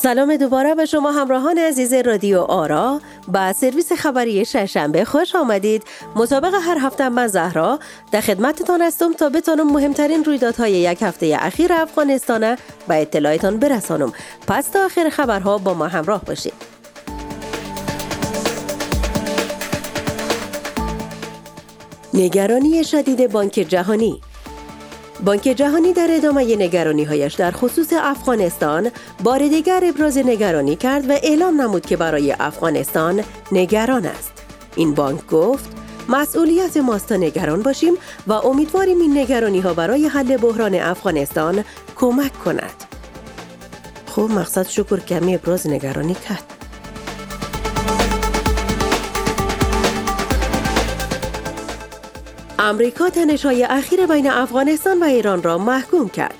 سلام دوباره به شما همراهان عزیز رادیو آرا. با سرویس خبری ششنبه خوش آمدید. مطابق هر هفته من زهرا در خدمتتان هستم تا بتانم مهمترین رویدادهای یک هفته اخیر افغانستان و اطلاعتان برسانم. پس تا آخر خبرها با ما همراه باشید. نگرانی شدید بانک جهانی. بانک جهانی در ادامه نگرانی هایش در خصوص افغانستان بار دیگر ابراز نگرانی کرد و اعلام نمود که برای افغانستان نگران است. این بانک گفت مسئولیت ماست نگران باشیم و امیدواریم این نگرانی ها برای حل بحران افغانستان کمک کند. خب مقصد شکر کمی ابراز نگرانی کرد. امریکا تنش‌های اخیر بین افغانستان و ایران را محکوم کرد.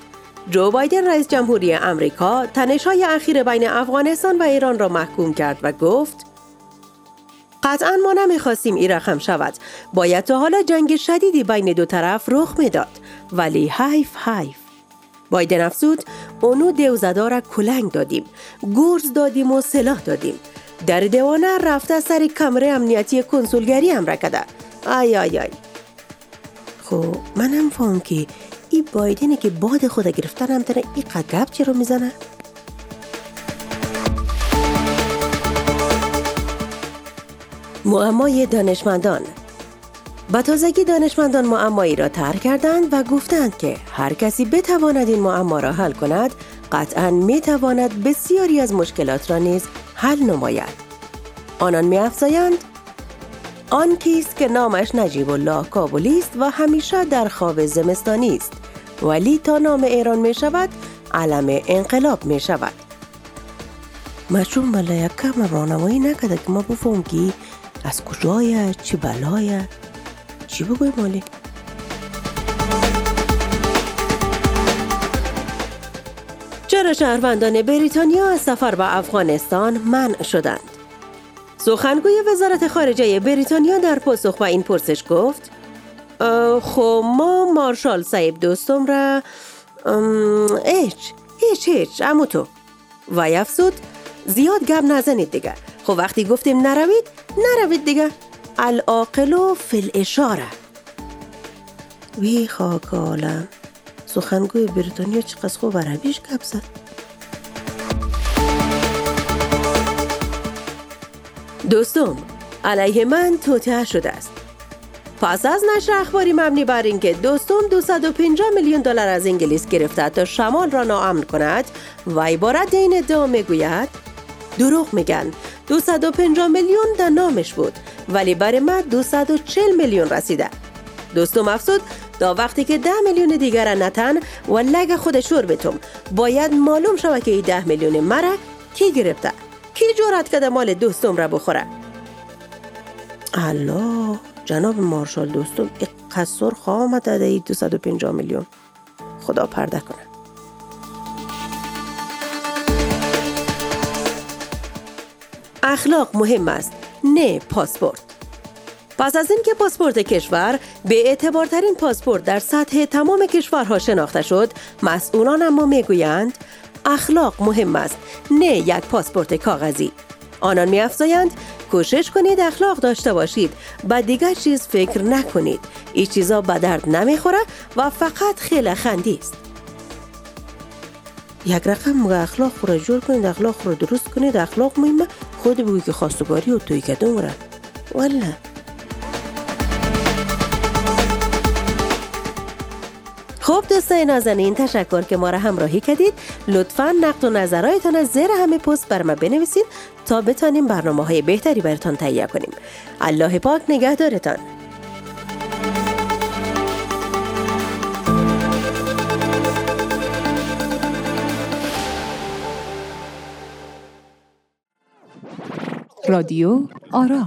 جو بایدن رئیس جمهوری امریکا تنش‌های اخیر بین افغانستان و ایران را محکوم کرد و گفت قطعا ما نمی‌خواستیم این رقم شود. باید تا حالا جنگ شدیدی بین دو طرف رخ می‌داد. ولی حیف حیف. بایدن افزود اونو دیوزدا را کلنگ دادیم. گرز دادیم و سلاح دادیم. در دیوانه رفته سر کمره امنیتی کنسولگری هم رکده. آی آی آی. خب منم فهم که این بایدنه که باد خود گرفتن هم داره این قدب چی رو می‌زنه؟ معمای دانشمندان. با تازگی دانشمندان معمایی را طرح کردند و گفتند که هر کسی بتواند این معما را حل کند قطعا می تواند بسیاری از مشکلات را نیز حل نماید. آنان می افزایند آن کیست که نامش نجیب الله کابلی است و همیشه در خواب زمستانی است. ولی تا نام ایران می شود علم انقلاب می شود. مچون بلا یک کم رانمایی نکده که ما بفهم که از کجای چی بلای چی بگوی مالی؟ چرا شهروندان بریتانیا از سفر به افغانستان منع شدند؟ سخنگوی وزارت خارجه بریتانیا در پاسخ به این پرسش گفت خب ما مارشال صاحب دوستم را هیچ هیچ هیچ امو تو. و افزود زیاد گم نزنید دیگه. خب وقتی گفتیم نروید نروید دیگه. العاقل فی الاشاره. وی خاک سخنگوی بریتانیا چقدر خوب عربیش گپ زد. دوستم علیه من توطعه شده است. پس از نشر اخباری مبنی بر اینکه دوستم 250 میلیون دلار از انگلیس گرفته تا شمال را ناامن کند و عبارت این ادعا می‌گوید دروغ میگن. 250 میلیون در نامش بود ولی برای من 240 میلیون رسیده. دوستم افسود تا وقتی که 10 میلیون دیگر نتن و لگ خود شور بتم باید معلوم شود که 10 میلیون مرا کی گرفته. کی جرأت کرده مال دوستم را بخوره. الله جناب مارشال دوستم یک قصر ای 250 میلیون. خدا پرده کنه. اخلاق مهم است نه پاسپورت. پس از اینکه پاسپورت کشور به اعتبارترین پاسپورت در سطح تمام کشورها شناخته شد مسئولان اما می‌گویند اخلاق مهم است نه یک پاسپورت کاغذی. آنان میافزایند کوشش کنید اخلاق داشته باشید و دیگر چیز فکر نکنید. این چیزا به درد نمی‌خوره و فقط خیلی خندی است. یک رقم اخلاق رو جور کنید اخلاق رو درست کنید؟ اخلاق مهمه. خود بگوی که خواستگاری و توی کدوم را والله. خب دوستای نازنین تشکر که ما را همراهی کردید. لطفا نقد و نظرهایتان از زیر همه پست بر ما بنویسید تا بتانیم برنامه های بهتری براتان تهیه کنیم. الله پاک نگهدارتان. رادیو آرا